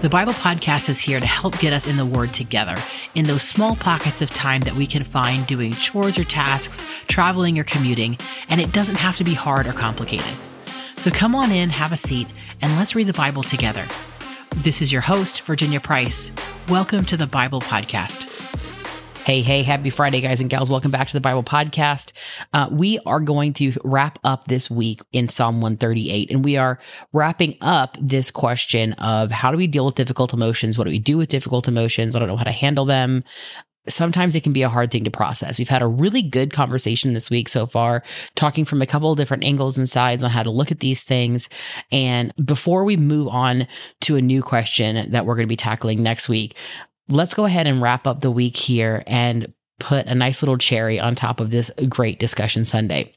The Bible Podcast is here to help get us in the Word together in those small pockets of time that we can find doing chores or tasks, traveling or commuting, and it doesn't have to be hard or complicated. So come on in, have a seat, and let's read the Bible together. This is your host, Virginia Price. Welcome to the Bible Podcast. Hey, hey, happy Friday, guys and gals. Welcome back to the Bible Podcast. Uh, we are going to wrap up this week in Psalm 138, and we are wrapping up this question of how do we deal with difficult emotions? What do we do with difficult emotions? I don't know how to handle them. Sometimes it can be a hard thing to process. We've had a really good conversation this week so far, talking from a couple of different angles and sides on how to look at these things. And before we move on to a new question that we're going to be tackling next week, let's go ahead and wrap up the week here and put a nice little cherry on top of this great discussion Sunday.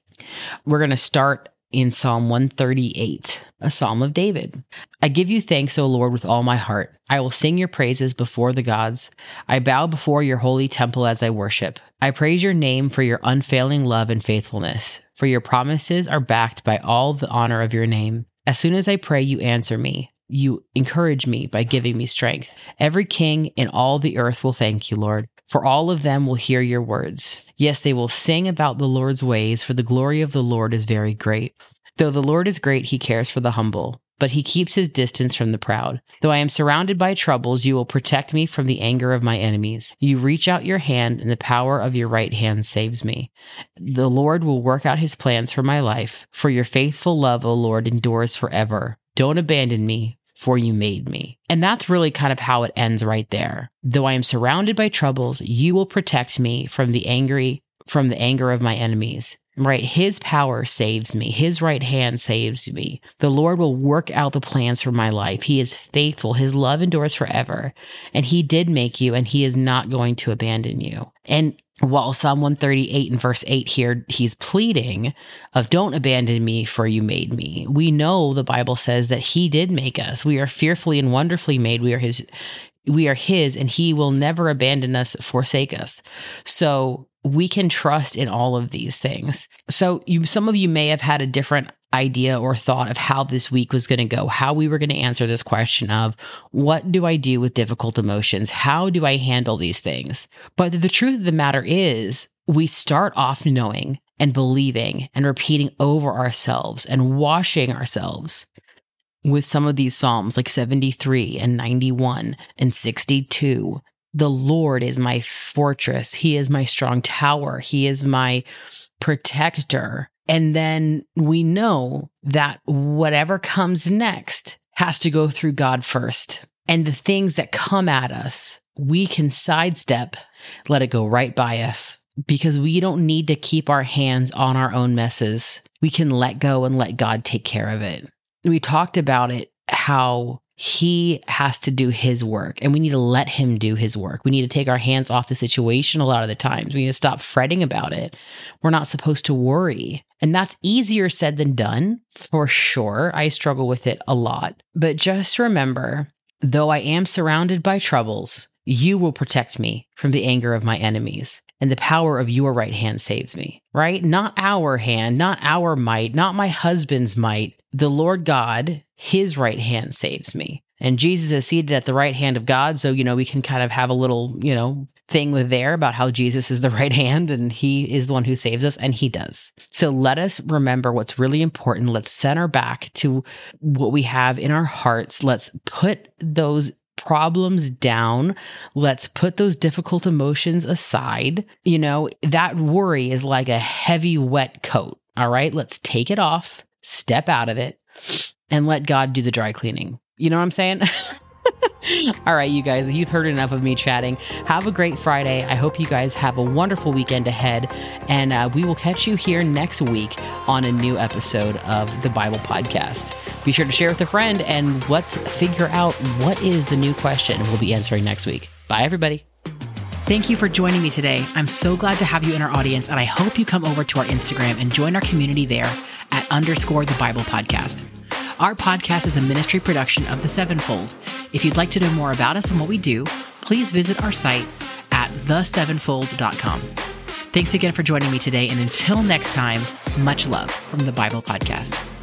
We're going to start in Psalm 138, a psalm of David. I give you thanks, O Lord, with all my heart. I will sing your praises before the gods. I bow before your holy temple as I worship. I praise your name for your unfailing love and faithfulness, for your promises are backed by all the honor of your name. As soon as I pray, you answer me. You encourage me by giving me strength. Every king in all the earth will thank you, Lord, for all of them will hear your words. Yes, they will sing about the Lord's ways, for the glory of the Lord is very great. Though the Lord is great, he cares for the humble, but he keeps his distance from the proud. Though I am surrounded by troubles, you will protect me from the anger of my enemies. You reach out your hand, and the power of your right hand saves me. The Lord will work out his plans for my life, for your faithful love, O Lord, endures forever. Don't abandon me, for you made me. And that's really kind of how it ends right there. Though I am surrounded by troubles, you will protect me from the angry from the anger of my enemies. Right? His power saves me. His right hand saves me. The Lord will work out the plans for my life. He is faithful. His love endures forever. And he did make you and he is not going to abandon you. And while Psalm 138 and verse 8 here, he's pleading of don't abandon me for you made me. We know the Bible says that he did make us. We are fearfully and wonderfully made. We are his, we are his and he will never abandon us, forsake us. So we can trust in all of these things. So you, some of you may have had a different idea or thought of how this week was going to go, how we were going to answer this question of what do I do with difficult emotions? How do I handle these things? But the truth of the matter is we start off knowing and believing and repeating over ourselves and washing ourselves with some of these Psalms like 73 and 91 and 62 the Lord is my fortress. He is my strong tower. He is my protector. And then we know that whatever comes next has to go through God first. And the things that come at us, we can sidestep, let it go right by us because we don't need to keep our hands on our own messes. We can let go and let God take care of it. We talked about it, how he has to do his work and we need to let him do his work. We need to take our hands off the situation a lot of the times. We need to stop fretting about it. We're not supposed to worry. And that's easier said than done for sure. I struggle with it a lot. But just remember, though I am surrounded by troubles, you will protect me from the anger of my enemies, and the power of your right hand saves me, right? Not our hand, not our might, not my husband's might. The Lord God, his right hand saves me. And Jesus is seated at the right hand of God. So, you know, we can kind of have a little, you know, thing with there about how Jesus is the right hand and he is the one who saves us, and he does. So let us remember what's really important. Let's center back to what we have in our hearts. Let's put those problems down. Let's put those difficult emotions aside. You know, that worry is like a heavy, wet coat. All right, let's take it off, step out of it, and let God do the dry cleaning. You know what I'm saying? All right, you guys, you've heard enough of me chatting. Have a great Friday. I hope you guys have a wonderful weekend ahead. And uh, we will catch you here next week on a new episode of the Bible Podcast. Be sure to share with a friend and let's figure out what is the new question we'll be answering next week. Bye, everybody. Thank you for joining me today. I'm so glad to have you in our audience, and I hope you come over to our Instagram and join our community there at underscore the Bible Podcast. Our podcast is a ministry production of the Sevenfold. If you'd like to know more about us and what we do, please visit our site at thesevenfold.com. Thanks again for joining me today, and until next time, much love from the Bible Podcast.